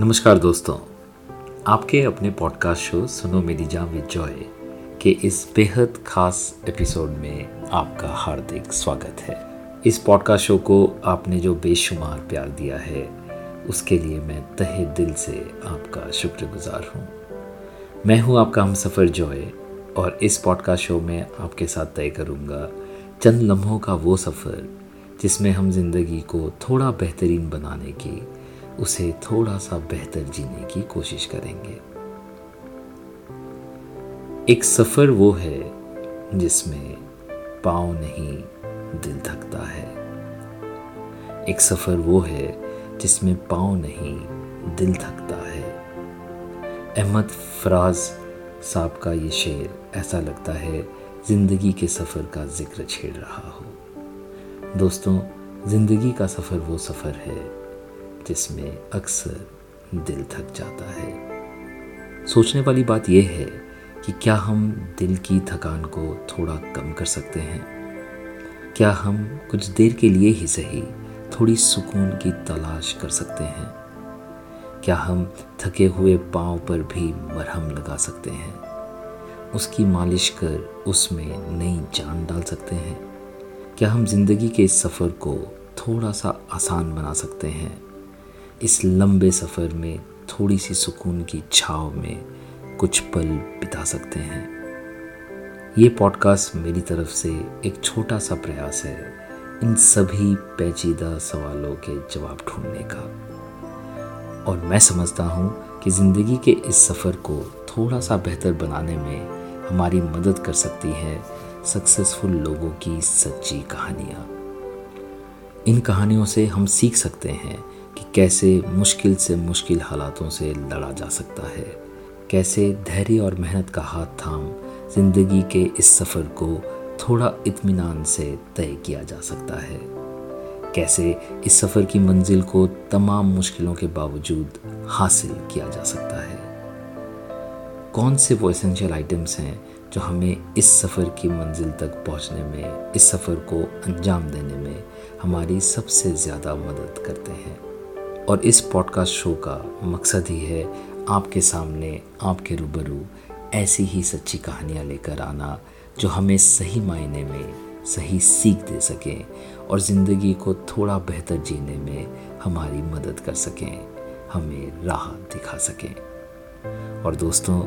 नमस्कार दोस्तों, आपके अपने पॉडकास्ट शो सुनो मेरी जाम विद जॉय के इस बेहद खास एपिसोड में आपका हार्दिक स्वागत है। इस पॉडकास्ट शो को आपने जो बेशुमार प्यार दिया है, उसके लिए मैं तहे दिल से आपका शुक्रगुजार हूँ। मैं हूँ आपका हम सफ़र जॉय और इस पॉडकास्ट शो में आपके साथ तय करूँगा चंद लम्हों का वो सफ़र जिसमें हम ज़िंदगी को थोड़ा बेहतरीन बनाने की उसे थोड़ा सा बेहतर जीने की कोशिश करेंगे। एक सफ़र वो है जिसमें पाँव नहीं, दिल थकता है। एक सफ़र वो है जिसमें पाँव नहीं, दिल थकता है। अहमद फराज साहब का ये शेर ऐसा लगता है, ज़िंदगी के सफ़र का ज़िक्र छेड़ रहा हो। दोस्तों, ज़िंदगी का सफ़र वो सफ़र है जिसमें अक्सर दिल थक जाता है। सोचने वाली बात यह है कि क्या हम दिल की थकान को थोड़ा कम कर सकते हैं? क्या हम कुछ देर के लिए ही सही, थोड़ी सुकून की तलाश कर सकते हैं? क्या हम थके हुए पाँव पर भी मरहम लगा सकते हैं? उसकी मालिश कर उसमें नई जान डाल सकते हैं? क्या हम ज़िंदगी के इस सफ़र को थोड़ा सा आसान बना सकते हैं? इस लंबे सफ़र में थोड़ी सी सुकून की छाव में कुछ पल बिता सकते हैं। ये पॉडकास्ट मेरी तरफ़ से एक छोटा सा प्रयास है इन सभी पेचीदा सवालों के जवाब ढूँढने का। और मैं समझता हूँ कि ज़िंदगी के इस सफ़र को थोड़ा सा बेहतर बनाने में हमारी मदद कर सकती है सक्सेसफुल लोगों की सच्ची कहानियाँ। इन कहानियों से हम सीख सकते हैं कि कैसे मुश्किल से मुश्किल हालातों से लड़ा जा सकता है। कैसे धैर्य और मेहनत का हाथ थाम ज़िंदगी के इस सफ़र को थोड़ा इत्मीनान से तय किया जा सकता है। कैसे इस सफ़र की मंजिल को तमाम मुश्किलों के बावजूद हासिल किया जा सकता है। कौन से वो एसेंशियल आइटम्स हैं जो हमें इस सफ़र की मंजिल तक पहुँचने में, इस सफ़र को अंजाम देने में हमारी सबसे ज़्यादा मदद करते हैं? और इस पॉडकास्ट शो का मकसद ही है आपके सामने, आपके रूबरू ऐसी ही सच्ची कहानियाँ लेकर आना जो हमें सही मायने में सही सीख दे सकें और ज़िंदगी को थोड़ा बेहतर जीने में हमारी मदद कर सकें, हमें राह दिखा सकें। और दोस्तों,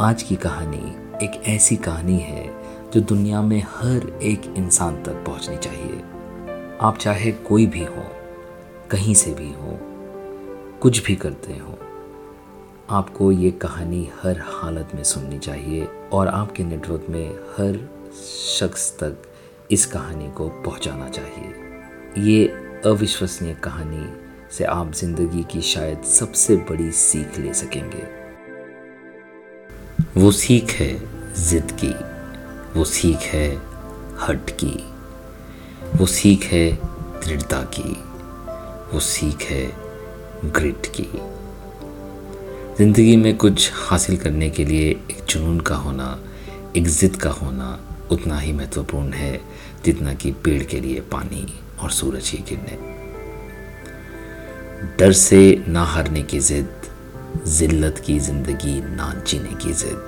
आज की कहानी एक ऐसी कहानी है जो दुनिया में हर एक इंसान तक पहुंचनी चाहिए। आप चाहे कोई भी हो, कहीं से भी हो कुछ भी करते हो, आपको ये कहानी हर हालत में सुननी चाहिए और आपके नेटवर्क में हर शख्स तक इस कहानी को पहुंचाना चाहिए। ये अविश्वसनीय कहानी से आप ज़िंदगी की शायद सबसे बड़ी सीख ले सकेंगे। वो सीख है जिद की, वो सीख है हट की, वो सीख है दृढ़ता की, वो सीख है ग्रिट की। ज़िंदगी में कुछ हासिल करने के लिए एक जुनून का होना, एक ज़िद का होना उतना ही महत्वपूर्ण है जितना कि पेड़ के लिए पानी और सूरज की किरणें। डर से ना हारने की ज़िद, ज़िल्लत की ज़िंदगी ना जीने की ज़िद,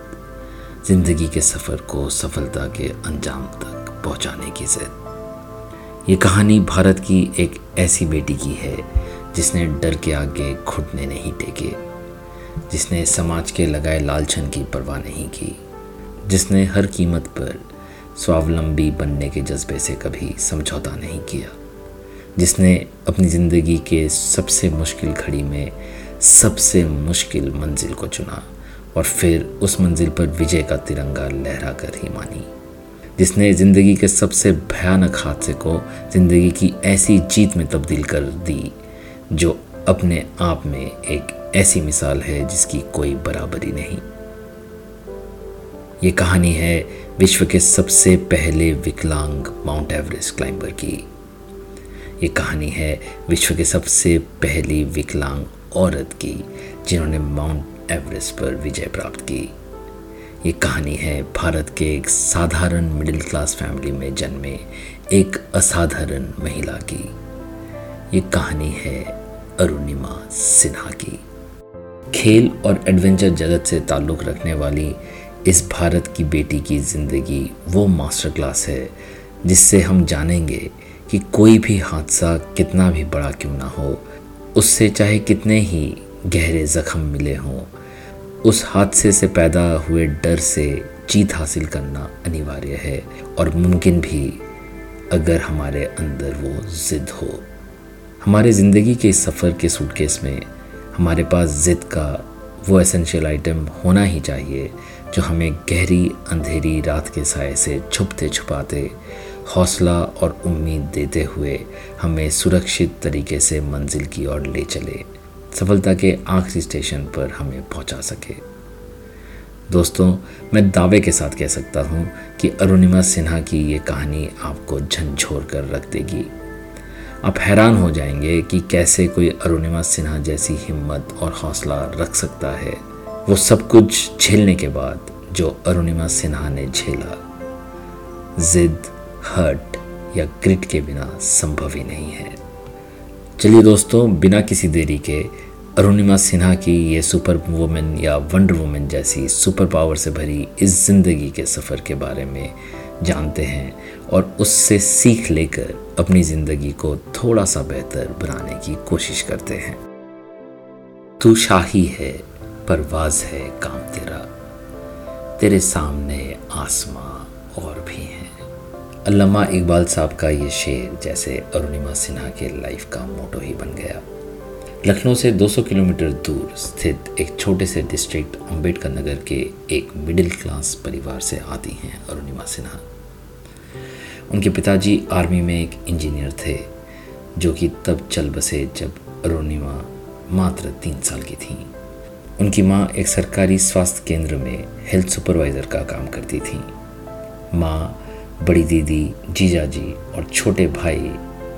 ज़िंदगी के सफ़र को सफलता के अंजाम तक पहुँचाने की ज़िद। ये कहानी भारत की एक ऐसी बेटी की है जिसने डर के आगे घुटने नहीं टेके, जिसने समाज के लगाए लालछन की परवाह नहीं की, जिसने हर कीमत पर स्वावलंबी बनने के जज्बे से कभी समझौता नहीं किया, जिसने अपनी ज़िंदगी के सबसे मुश्किल घड़ी में सबसे मुश्किल मंजिल को चुना और फिर उस मंजिल पर विजय का तिरंगा लहरा कर ही मानी, जिसने ज़िंदगी के सबसे भयानक हादसे को ज़िंदगी की ऐसी जीत में तब्दील कर दी जो अपने आप में एक ऐसी मिसाल है जिसकी कोई बराबरी नहीं। ये कहानी है विश्व के सबसे पहले विकलांग माउंट एवरेस्ट क्लाइंबर की। ये कहानी है विश्व के सबसे पहली विकलांग औरत की, जिन्होंने माउंट एवरेस्ट पर विजय प्राप्त की। ये कहानी है भारत के एक साधारण मिडिल क्लास फैमिली में जन्मे एक असाधारण महिला की। ये कहानी है अरुणिमा सिन्हा की। खेल और एडवेंचर जगत से ताल्लुक़ रखने वाली इस भारत की बेटी की ज़िंदगी वो मास्टर क्लास है, जिससे हम जानेंगे कि कोई भी हादसा कितना भी बड़ा क्यों ना हो, उससे चाहे कितने ही गहरे ज़ख्म मिले हों, उस हादसे से पैदा हुए डर से जीत हासिल करना अनिवार्य है और मुमकिन भी अगर हमारे अंदर वो ज़िद हो। हमारे ज़िंदगी के सफ़र के सूटकेस में हमारे पास ज़िद का वो एसेंशियल आइटम होना ही चाहिए, जो हमें गहरी, अंधेरी रात के साय से छुपते छुपाते, हौसला और उम्मीद देते हुए हमें सुरक्षित तरीके से मंजिल की ओर ले चले, सफलता के आखिरी स्टेशन पर हमें पहुँचा सके। दोस्तों, मैं दावे के साथ कह सकता हूँ कि अरुणिमा सिन्हा की ये कहानी आपको झंझोर कर रख देगी। आप हैरान हो जाएँगे कि कैसे कोई अरुणिमा सिन्हा जैसी हिम्मत और हौसला रख सकता है। वो सब कुछ झेलने के बाद जो अरुणिमा सिन्हा ने झेला, जिद, हर्ट या ग्रिट के बिना संभव ही नहीं है। चलिए दोस्तों, बिना किसी देरी के अरुणिमा सिन्हा की ये सुपर वुमेन या वंडर वुमेन जैसी सुपर पावर से भरी इस ज़िंदगी के सफ़र के बारे में जानते हैं। और उससे सीख लेकर अपनी ज़िंदगी को थोड़ा सा बेहतर बनाने की कोशिश करते हैं। तू शाही है, परवाज है काम तेरा। तेरे सामने आसमां और भी हैं। अल्लामा इकबाल साहब का ये शेर जैसे अरुणिमा सिन्हा के लाइफ का मोटो ही बन गया। लखनऊ से 200 किलोमीटर दूर स्थित एक छोटे से डिस्ट्रिक्ट अंबेडकर नगर के एक मिडिल क्लास परिवार से आती हैं अरुणिमा सिन्हा। उनके पिताजी आर्मी में एक इंजीनियर थे, जो कि तब चल बसे जब अरुणिमा मात्र तीन साल की थी। उनकी माँ एक सरकारी स्वास्थ्य केंद्र में हेल्थ सुपरवाइज़र का काम करती थी। माँ, बड़ी दीदी जीजा जी और छोटे भाई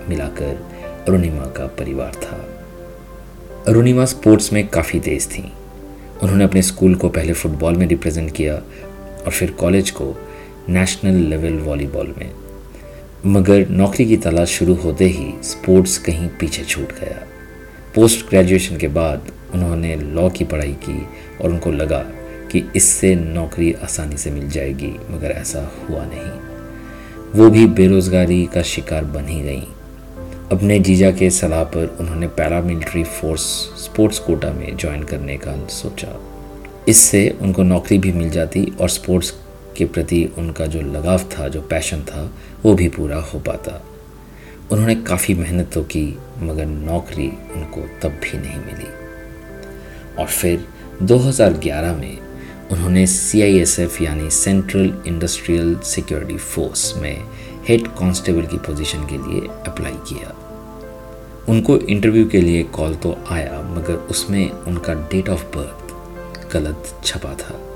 मिलाकर अरुणिमा का परिवार था। अरुणिमा स्पोर्ट्स में काफ़ी तेज़ थी। उन्होंने अपने स्कूल को पहले फुटबॉल में रिप्रेजेंट किया और फिर कॉलेज को नेशनल लेवल वॉलीबॉल में मगर नौकरी की तलाश शुरू होते ही स्पोर्ट्स कहीं पीछे छूट गया। पोस्ट ग्रेजुएशन के बाद उन्होंने लॉ की पढ़ाई की और उनको लगा कि इससे नौकरी आसानी से मिल जाएगी, मगर ऐसा हुआ नहीं। वो भी बेरोज़गारी का शिकार बन ही गई। अपने जीजा के सलाह पर उन्होंने पैरामिलिट्री फोर्स स्पोर्ट्स कोटा में ज्वाइन करने का सोचा। इससे उनको नौकरी भी मिल जाती और स्पोर्ट्स के प्रति उनका जो लगाव था, जो पैशन था, वो भी पूरा हो पाता। उन्होंने काफ़ी मेहनत तो की, मगर नौकरी उनको तब भी नहीं मिली। और फिर 2011 में उन्होंने CISF यानी सेंट्रल इंडस्ट्रियल सिक्योरिटी फोर्स में हेड कांस्टेबल की पोजीशन के लिए अप्लाई किया। उनको इंटरव्यू के लिए कॉल तो आया, मगर उसमें उनका डेट ऑफ़ बर्थ गलत छपा था।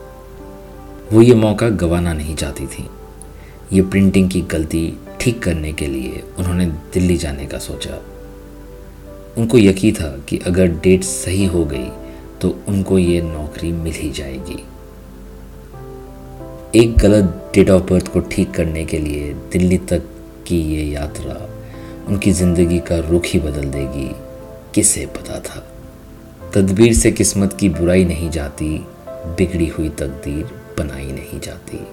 वो ये मौका गंवाना नहीं चाहती थी। ये प्रिंटिंग की गलती ठीक करने के लिए उन्होंने दिल्ली जाने का सोचा। उनको यकीन था कि अगर डेट सही हो गई तो उनको ये नौकरी मिल ही जाएगी। एक गलत डेट ऑफ़ बर्थ को ठीक करने के लिए दिल्ली तक की ये यात्रा उनकी ज़िंदगी का रुख ही बदल देगी। किसे पता था? तदबीर से किस्मत की बुराई नहीं जाती, बिगड़ी हुई तकदीर। बनाई नहीं जाती।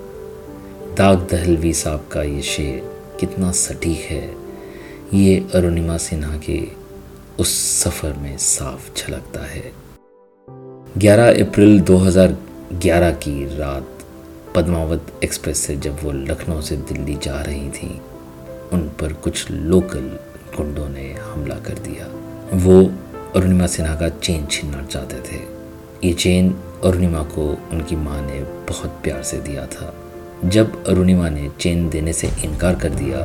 दाग दहलवी साहब का ये शेर कितना सटीक है। ये अरुणिमा सिन्हा के उस सफ़र में साफ़ झलकता है। 11 अप्रैल 2011 की रात पद्मावत एक्सप्रेस से जब वो लखनऊ से दिल्ली जा रही थी, उन पर कुछ लोकल गुंडों ने हमला कर दिया। वो अरुणिमा सिन्हा का चेन छीनना चाहते थे। ये चेन अरुणिमा को उनकी माँ ने बहुत प्यार से दिया था। जब अरुणिमा ने चेन देने से इनकार कर दिया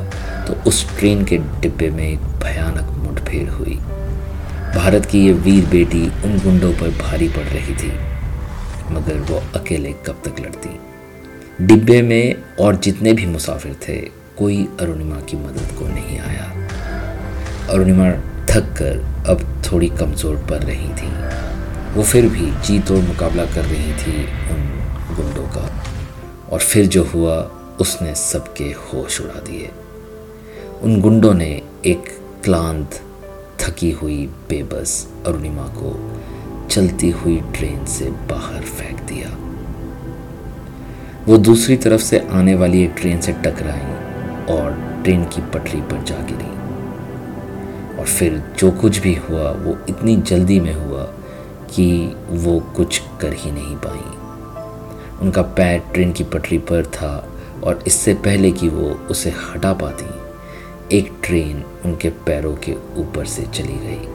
तो उस ट्रेन के डिब्बे में एक भयानक मुठभेड़ हुई। भारत की ये वीर बेटी उन गुंडों पर भारी पड़ रही थी, मगर वो अकेले कब तक लड़ती? डिब्बे में और जितने भी मुसाफिर थे, कोई अरुणिमा की मदद को नहीं आया। अरुणिमा थक कर अब थोड़ी कमज़ोर पड़ रही थी। वो फिर भी जी तोड़ मुकाबला कर रही थी उन गुंडों का। और फिर जो हुआ, उसने सबके होश उड़ा दिए। उन गुंडों ने एक क्लांत, थकी हुई बेबस अरुणिमा को चलती हुई ट्रेन से बाहर फेंक दिया। वो दूसरी तरफ़ से आने वाली एक ट्रेन से टकराई और ट्रेन की पटरी पर जा गिरी। और फिर जो कुछ भी हुआ, वो इतनी जल्दी में हुआ कि वो कुछ कर ही नहीं पाई। उनका पैर ट्रेन की पटरी पर था और इससे पहले कि वो उसे हटा पाती, एक ट्रेन उनके पैरों के ऊपर से चली गई।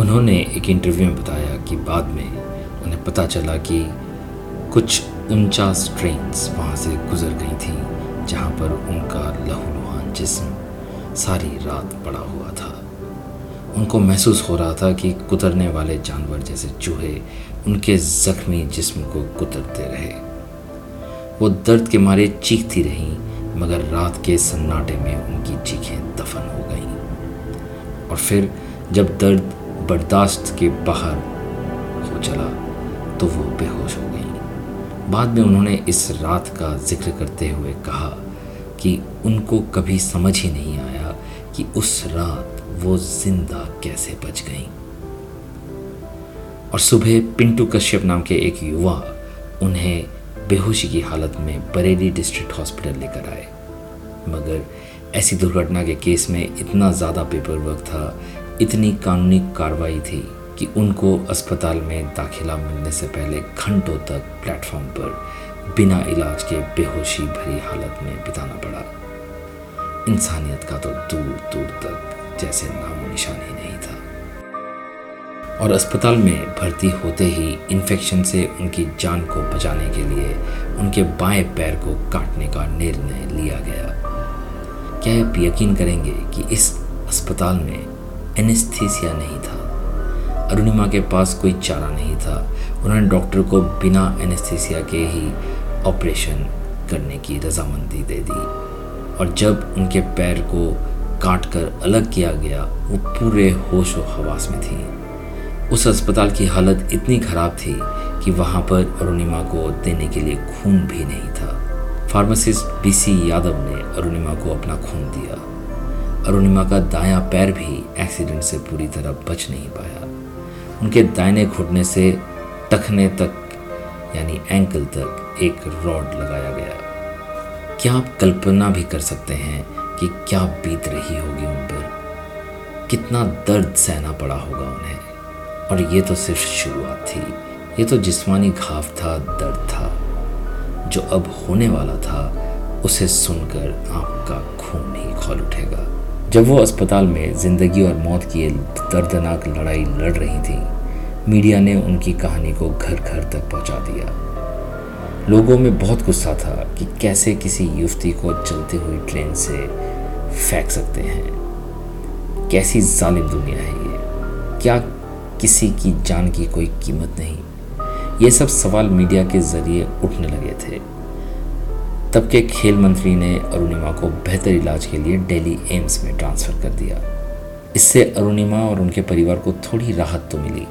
उन्होंने एक इंटरव्यू में बताया कि बाद में उन्हें पता चला कि कुछ उनचास ट्रेन्स वहाँ से गुजर गई थी, जहाँ पर उनका लहूलुहान जिस्म सारी रात पड़ा हुआ था। उनको महसूस हो रहा था कि कुतरने वाले जानवर जैसे चूहे उनके ज़ख्मी जिस्म को कुतरते रहे। वो दर्द के मारे चीखती रहीं, मगर रात के सन्नाटे में उनकी चीखें दफन हो गईं। और फिर जब दर्द बर्दाश्त के बाहर हो चला तो वो बेहोश हो गई। बाद में उन्होंने इस रात का ज़िक्र करते हुए कहा कि उनको कभी समझ ही नहीं आया कि उस रात वो ज़िंदा कैसे बच गई? और सुबह पिंटू कश्यप नाम के एक युवा उन्हें बेहोशी की हालत में बरेली डिस्ट्रिक्ट हॉस्पिटल लेकर आए। मगर ऐसी दुर्घटना के केस में इतना ज़्यादा पेपर वर्क था, इतनी कानूनी कार्रवाई थी कि उनको अस्पताल में दाखिला मिलने से पहले घंटों तक प्लेटफॉर्म पर बिना इलाज के बेहोशी भरी हालत में बिताना पड़ा। इंसानियत का तो दूर दूर तक जैसे नामो निशान ही नहीं था। और अस्पताल में भर्ती होते ही इन्फेक्शन से उनकी जान को बचाने के लिए उनके बाएँ पैर को काटने का निर्णय लिया गया। क्या आप यकीन करेंगे कि इस अस्पताल में एनेस्थीसिया नहीं था? अरुणिमा के पास कोई चारा नहीं था। उन्होंने डॉक्टर को बिना एनेस्थीसिया के ही ऑपरेशन करने की रजामंदी दे दी। और जब उनके पैर को काट कर अलग किया गया, वो पूरे होश व हवास में थी। उस अस्पताल की हालत इतनी ख़राब थी कि वहाँ पर अरुणिमा को देने के लिए खून भी नहीं था। फार्मासिस्ट बीसी यादव ने अरुणिमा को अपना खून दिया। अरुणिमा का दायां पैर भी एक्सीडेंट से पूरी तरह बच नहीं पाया। उनके दाहिने घुटने से टखने तक, यानी एंकल तक एक रॉड लगाया गया। क्या आप कल्पना भी कर सकते हैं कि क्या बीत रही होगी उन पर? कितना दर्द सहना पड़ा होगा उन्हें। और ये तो सिर्फ़ शुरुआत थी। ये तो जिस्मानी घाव था, दर्द था। जो अब होने वाला था, उसे सुनकर आपका खून ही खोल उठेगा। जब वो अस्पताल में ज़िंदगी और मौत की दर्दनाक लड़ाई लड़ रही थी, मीडिया ने उनकी कहानी को घर घर तक पहुँचा दिया। लोगों में बहुत गुस्सा था कि कैसे किसी युवती को चलती हुई ट्रेन से फेंक सकते हैं। कैसी जालिम दुनिया है ये? क्या किसी की जान की कोई कीमत नहीं? ये सब सवाल मीडिया के ज़रिए उठने लगे थे। तब के खेल मंत्री ने अरुणिमा को बेहतर इलाज के लिए दिल्ली एम्स में ट्रांसफ़र कर दिया। इससे अरुणिमा और उनके परिवार को थोड़ी राहत तो मिली,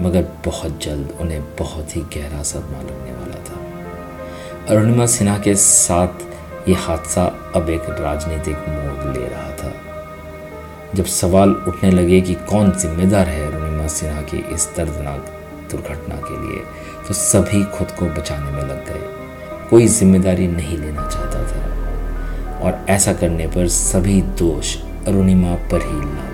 मगर बहुत जल्द उन्हें बहुत ही गहरा सदमा लगने वाला अरुणिमा सिन्हा के साथ ये हादसा अब एक राजनीतिक मोड़ ले रहा था। जब सवाल उठने लगे कि कौन जिम्मेदार है अरुणिमा सिन्हा की इस दर्दनाक दुर्घटना के लिए तो सभी खुद को बचाने में लग गए। कोई ज़िम्मेदारी नहीं लेना चाहता था। और ऐसा करने पर सभी दोष अरुणिमा पर ही लाद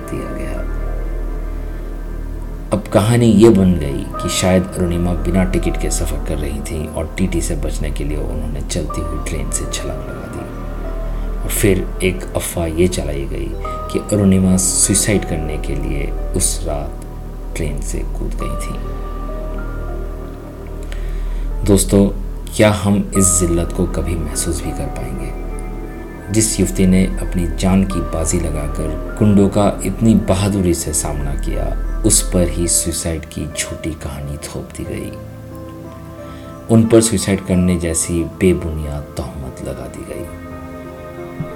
कहानी ये बन गई कि शायद अरुणिमा बिना टिकट के सफ़र कर रही थी और टीटी से बचने के लिए उन्होंने चलती हुई ट्रेन से छलांग लगा दी। और फिर एक अफवाह ये चलाई गई कि अरुणिमा सुसाइड करने के लिए उस रात ट्रेन से कूद गई थी। दोस्तों, क्या हम इस जिल्लत को कभी महसूस भी कर पाएँगे? जिस युवती ने अपनी जान की बाजी लगाकर कुंडों का इतनी बहादुरी से सामना किया उस पर ही सुसाइड की झूठी कहानी थोप दी गई। उन पर सुसाइड करने जैसी बेबुनियाद तहमत लगा दी गई।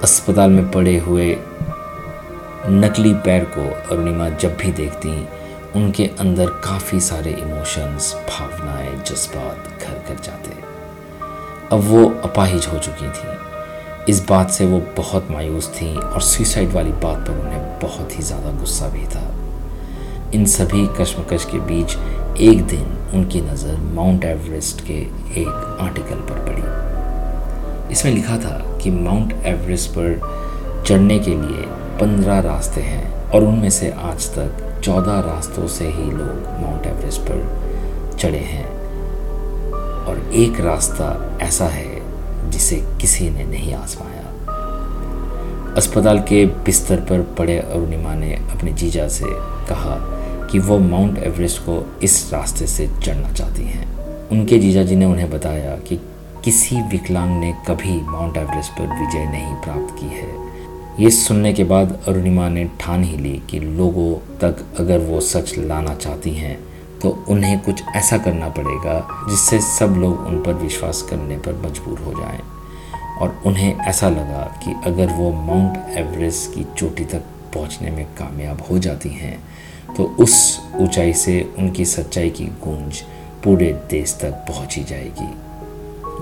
अस्पताल में पड़े हुए नकली पैर को अरुणिमा जब भी देखती, उनके अंदर काफ़ी सारे इमोशंस भावनाएँ, जज्बात घर कर जाते। अब वो अपाहिज हो चुकी थी। इस बात से वो बहुत मायूस थी और सुसाइड वाली बात पर उन्हें बहुत ही ज़्यादा गुस्सा भी था। इन सभी कश्मकश के बीच एक दिन उनकी नज़र माउंट एवरेस्ट के एक आर्टिकल पर पड़ी। इसमें लिखा था कि माउंट एवरेस्ट पर चढ़ने के लिए पंद्रह रास्ते हैं और उनमें से आज तक चौदह रास्तों से ही लोग माउंट एवरेस्ट पर चढ़े हैं। और एक रास्ता ऐसा है जिसे किसी ने नहीं आजमाया। अस्पताल के बिस्तर पर पड़े अरुणिमा ने अपने जीजा से कहा कि वो माउंट एवरेस्ट को इस रास्ते से चढ़ना चाहती हैं। उनके जीजा जी ने उन्हें बताया कि किसी विकलांग ने कभी माउंट एवरेस्ट पर विजय नहीं प्राप्त की है। ये सुनने के बाद अरुणिमा ने ठान ही ली कि लोगों तक अगर वो सच लाना चाहती हैं तो उन्हें कुछ ऐसा करना पड़ेगा जिससे सब लोग उन पर विश्वास करने पर मजबूर हो जाएँ। और उन्हें ऐसा लगा कि अगर वो माउंट एवरेस्ट की चोटी तक पहुँचने में कामयाब हो जाती हैं तो उस ऊंचाई से उनकी सच्चाई की गूंज पूरे देश तक पहुँची जाएगी।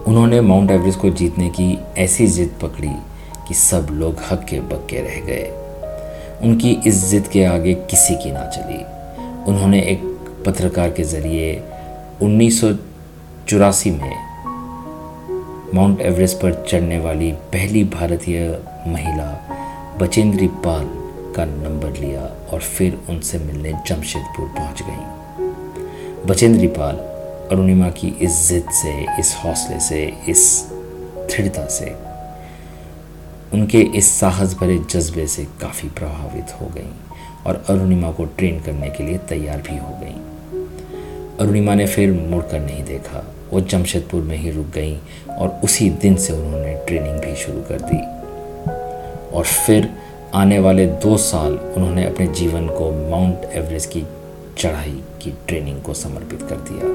उन्होंने माउंट एवरेस्ट को जीतने की ऐसी जिद पकड़ी कि सब लोग हक्के बक्के रह गए। उनकी इस जिद के आगे किसी की ना चली। उन्होंने एक पत्रकार के ज़रिए उन्नीस सौ चौरासी में माउंट एवरेस्ट पर चढ़ने वाली पहली भारतीय महिला बचेंद्री पाल का नंबर लिया और फिर उनसे मिलने जमशेदपुर पहुँच गई। बचेंद्री पाल अरुणिमा की इस जिद से, इस हौसले से, इस दृढ़ता से, उनके इस साहस भरे जज्बे से काफ़ी प्रभावित हो गई और अरुणिमा को ट्रेन करने के लिए तैयार भी हो गई। अरुणिमा ने फिर मुड़कर नहीं देखा। वो जमशेदपुर में ही रुक गई और उसी दिन से उन्होंने ट्रेनिंग भी शुरू कर दी। और फिर आने वाले दो साल उन्होंने अपने जीवन को माउंट एवरेस्ट की चढ़ाई की ट्रेनिंग को समर्पित कर दिया।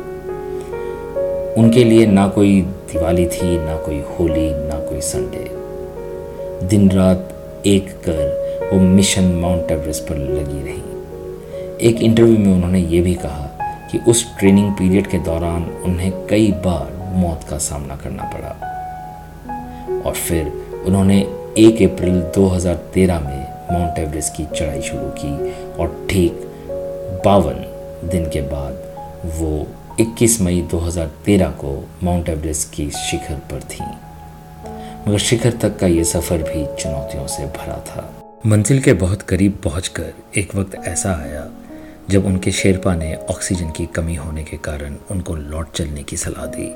उनके लिए ना कोई दिवाली थी, ना कोई होली, ना कोई संडे। दिन रात एक कर वो मिशन माउंट एवरेस्ट पर लगी रही। एक इंटरव्यू में उन्होंने ये भी कहा कि उस ट्रेनिंग पीरियड के दौरान उन्हें कई बार मौत का सामना करना पड़ा। और फिर उन्होंने 1 अप्रैल 2013 में माउंट एवरेस्ट की चढ़ाई शुरू की और ठीक बावन दिन के बाद वो 21 मई 2013 को माउंट एवरेस्ट की शिखर पर थी। मगर शिखर तक का ये सफ़र भी चुनौतियों से भरा था। मंजिल के बहुत करीब पहुंचकर एक वक्त ऐसा आया जब उनके शेरपा ने ऑक्सीजन की कमी होने के कारण उनको लौट चलने की सलाह दी,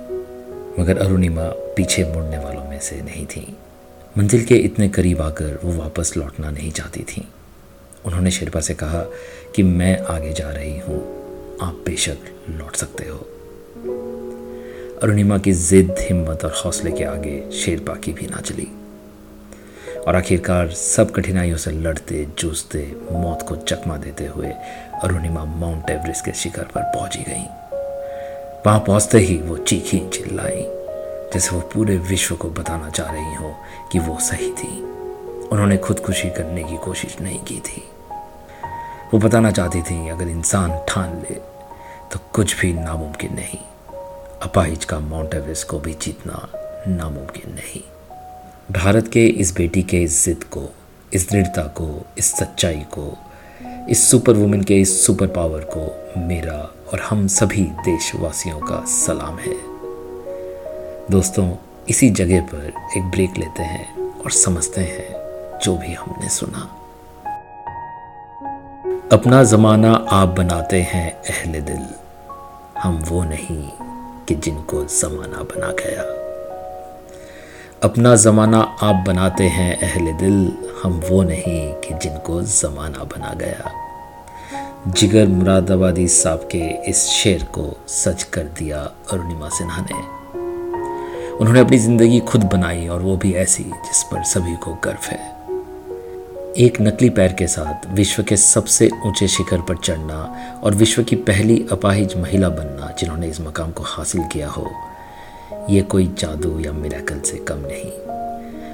मगर अरुणिमा पीछे मुड़ने वालों में से नहीं थी। मंजिल के इतने करीब आकर वो वापस लौटना नहीं चाहती थी। उन्होंने शेरपा से कहा कि मैं आगे जा रही हूँ, आप बेशक लौट सकते हो। अरुणिमा की जिद, हिम्मत और हौसले के आगे शेरपा की भी ना चली। और आखिरकार सब कठिनाइयों से लड़ते, जूझते, मौत को चकमा देते हुए अरुणिमा माउंट एवरेस्ट के शिखर पर पहुँची गई। वहाँ पहुँचते ही वो चीखी चिल्लाई। जैसे वो पूरे विश्व को बताना चाह रही हो कि वो सही थी। उन्होंने खुदकुशी करने की कोशिश नहीं की थी। वो बताना चाहती थी, अगर इंसान ठान ले तो कुछ भी नामुमकिन नहीं। अपाहिज का माउंट एवरेस्ट को भी जीतना नामुमकिन नहीं। भारत के इस बेटी के इस जिद को, इस दृढ़ता को, इस सच्चाई को, इस सुपर वुमेन के इस सुपर पावर को मेरा और हम सभी देशवासियों का सलाम है। दोस्तों, इसी जगह पर एक ब्रेक लेते हैं और समझते हैं जो भी हमने सुना। अपना ज़माना आप बनाते हैं, अहले दिल। हम वो नहीं कि जिनको ज़माना बना गया। अपना ज़माना आप बनाते हैं, अहले दिल। हम वो नहीं कि जिनको ज़माना बना गया। जिगर मुरादाबादी साहब के इस शेर को सच कर दिया अरुणिमा सिन्हा ने। उन्होंने अपनी ज़िंदगी खुद बनाई और वो भी ऐसी जिस पर सभी को गर्व है। एक नकली पैर के साथ विश्व के सबसे ऊँचे शिखर पर चढ़ना और विश्व की पहली अपाहिज महिला बनना जिन्होंने इस मकाम को हासिल किया हो, ये कोई जादू या मिराकल से कम नहीं।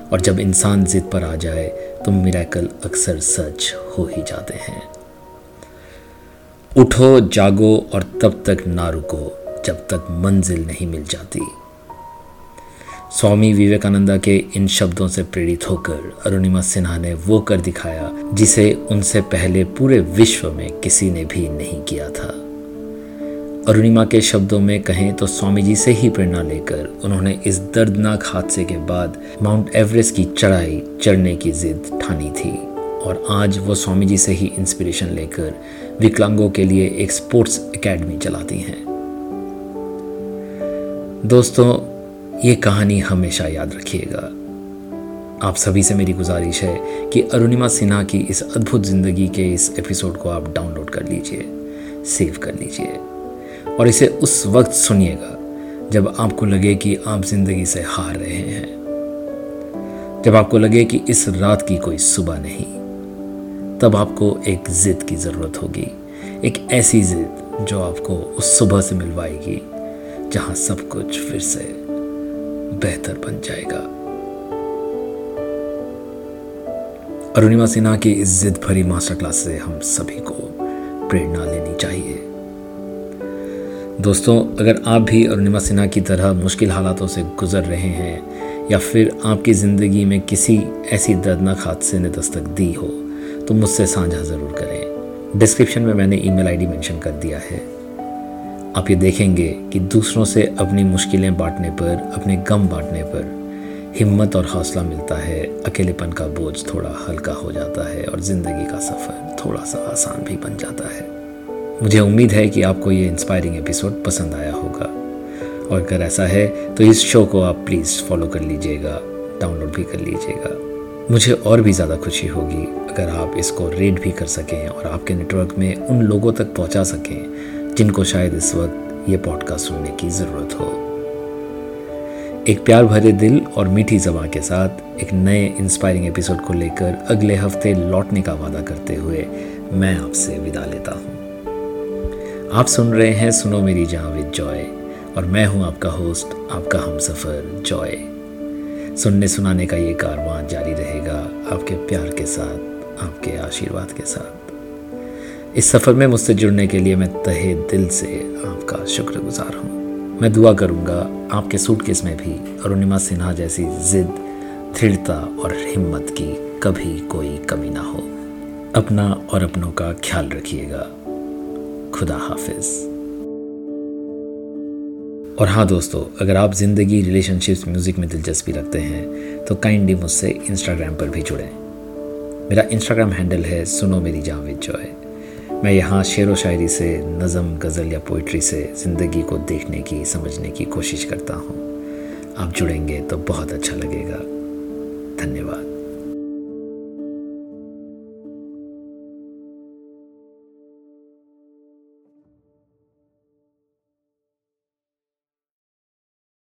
और जब इंसान जिद पर आ जाए तो मिराकल अक्सर सच हो ही जाते हैं। उठो, जागो और तब तक ना रुको जब तक मंजिल नहीं मिल जाती। स्वामी विवेकानंदा के इन शब्दों से प्रेरित होकर अरुणिमा सिन्हा ने वो कर दिखाया, जिसे उनसे पहले पूरे विश्व में किसी ने भी नहीं किया था। अरुणिमा के शब्दों में कहें तो स्वामी जी से ही प्रेरणा लेकर उन्होंने इस दर्दनाक हादसे के बाद माउंट एवरेस्ट की चढ़ाई, चढ़ने की जिद ठानी थी। और आज वो स्वामी जी से ही इंस्पिरेशन लेकर विकलांगों के लिए एक स्पोर्ट्स एकेडमी चलाती हैं। दोस्तों ये कहानी हमेशा याद रखिएगा। आप सभी से मेरी गुजारिश है कि अरुणिमा सिन्हा की इस अद्भुत ज़िंदगी के इस एपिसोड को आप डाउनलोड कर लीजिए, सेव कर लीजिए। और इसे उस वक्त सुनिएगा जब आपको लगे कि आप ज़िंदगी से हार रहे हैं। जब आपको लगे कि इस रात की कोई सुबह नहीं, तब आपको एक ज़िद की ज़रूरत होगी। एक ऐसी ज़िद जो आपको उस सुबह से मिलवाएगी जहाँ सब कुछ फिर से बेहतर बन जाएगा। अरुणिमा सिन्हा की इस जिद भरी मास्टर क्लास से हम सभी को प्रेरणा लेनी चाहिए। दोस्तों, अगर आप भी अरुणिमा सिन्हा की तरह मुश्किल हालातों से गुजर रहे हैं, या फिर आपकी ज़िंदगी में किसी ऐसी दर्दनाक हादसे ने दस्तक दी हो तो मुझसे साझा ज़रूर करें। डिस्क्रिप्शन में मैंने ईमेल आईडी मेंशन कर दिया है। आप ये देखेंगे कि दूसरों से अपनी मुश्किलें बांटने पर, अपने गम बांटने पर हिम्मत और हौसला मिलता है। अकेलेपन का बोझ थोड़ा हल्का हो जाता है और ज़िंदगी का सफ़र थोड़ा सा आसान भी बन जाता है। मुझे उम्मीद है कि आपको ये इंस्पायरिंग एपिसोड पसंद आया होगा। और अगर ऐसा है तो इस शो को आप प्लीज़ फॉलो कर लीजिएगा डाउनलोड भी कर लीजिएगा। मुझे और भी ज़्यादा खुशी होगी अगर आप इसको रेड भी कर सकें और आपके नेटवर्क में उन लोगों तक पहुँचा सकें जिनको शायद इस वक्त ये पॉडकास्ट सुनने की ज़रूरत हो। एक प्यार भरे दिल और मीठी जबा के साथ एक नए इंस्पायरिंग एपिसोड को लेकर अगले हफ़्ते लौटने का वादा करते हुए मैं आपसे विदा लेता हूँ। आप सुन रहे हैं सुनो मेरी जहाँ विद जॉय और मैं हूँ आपका होस्ट आपका हम सफ़र जॉय। सुनने सुनाने का ये कारवां जारी रहेगा आपके प्यार के साथ, आपके आशीर्वाद के साथ। इस सफ़र में मुझसे जुड़ने के लिए मैं तहे दिल से आपका शुक्रगुजार हूँ। मैं दुआ करूँगा आपके सूटकेस में भी अरुणिमा सिन्हा जैसी जिद, दृढ़ता और हिम्मत की कभी कोई कमी ना हो। अपना और अपनों का ख्याल रखिएगा। खुदा हाफिज। और हाँ दोस्तों, अगर आप ज़िंदगी रिलेशनशिप्स, म्यूज़िक में दिलचस्पी रखते हैं तो काइंडली मुझसे इंस्टाग्राम पर भी जुड़ें। मेरा इंस्टाग्राम हैंडल है सुनो मेरी जावेद जॉय। मैं यहाँ शेर व शायरी से, नज़म, गज़ल या पोइट्री से, ज़िंदगी को देखने की, समझने की कोशिश करता हूँ। आप जुड़ेंगे तो बहुत अच्छा लगेगा। धन्यवाद।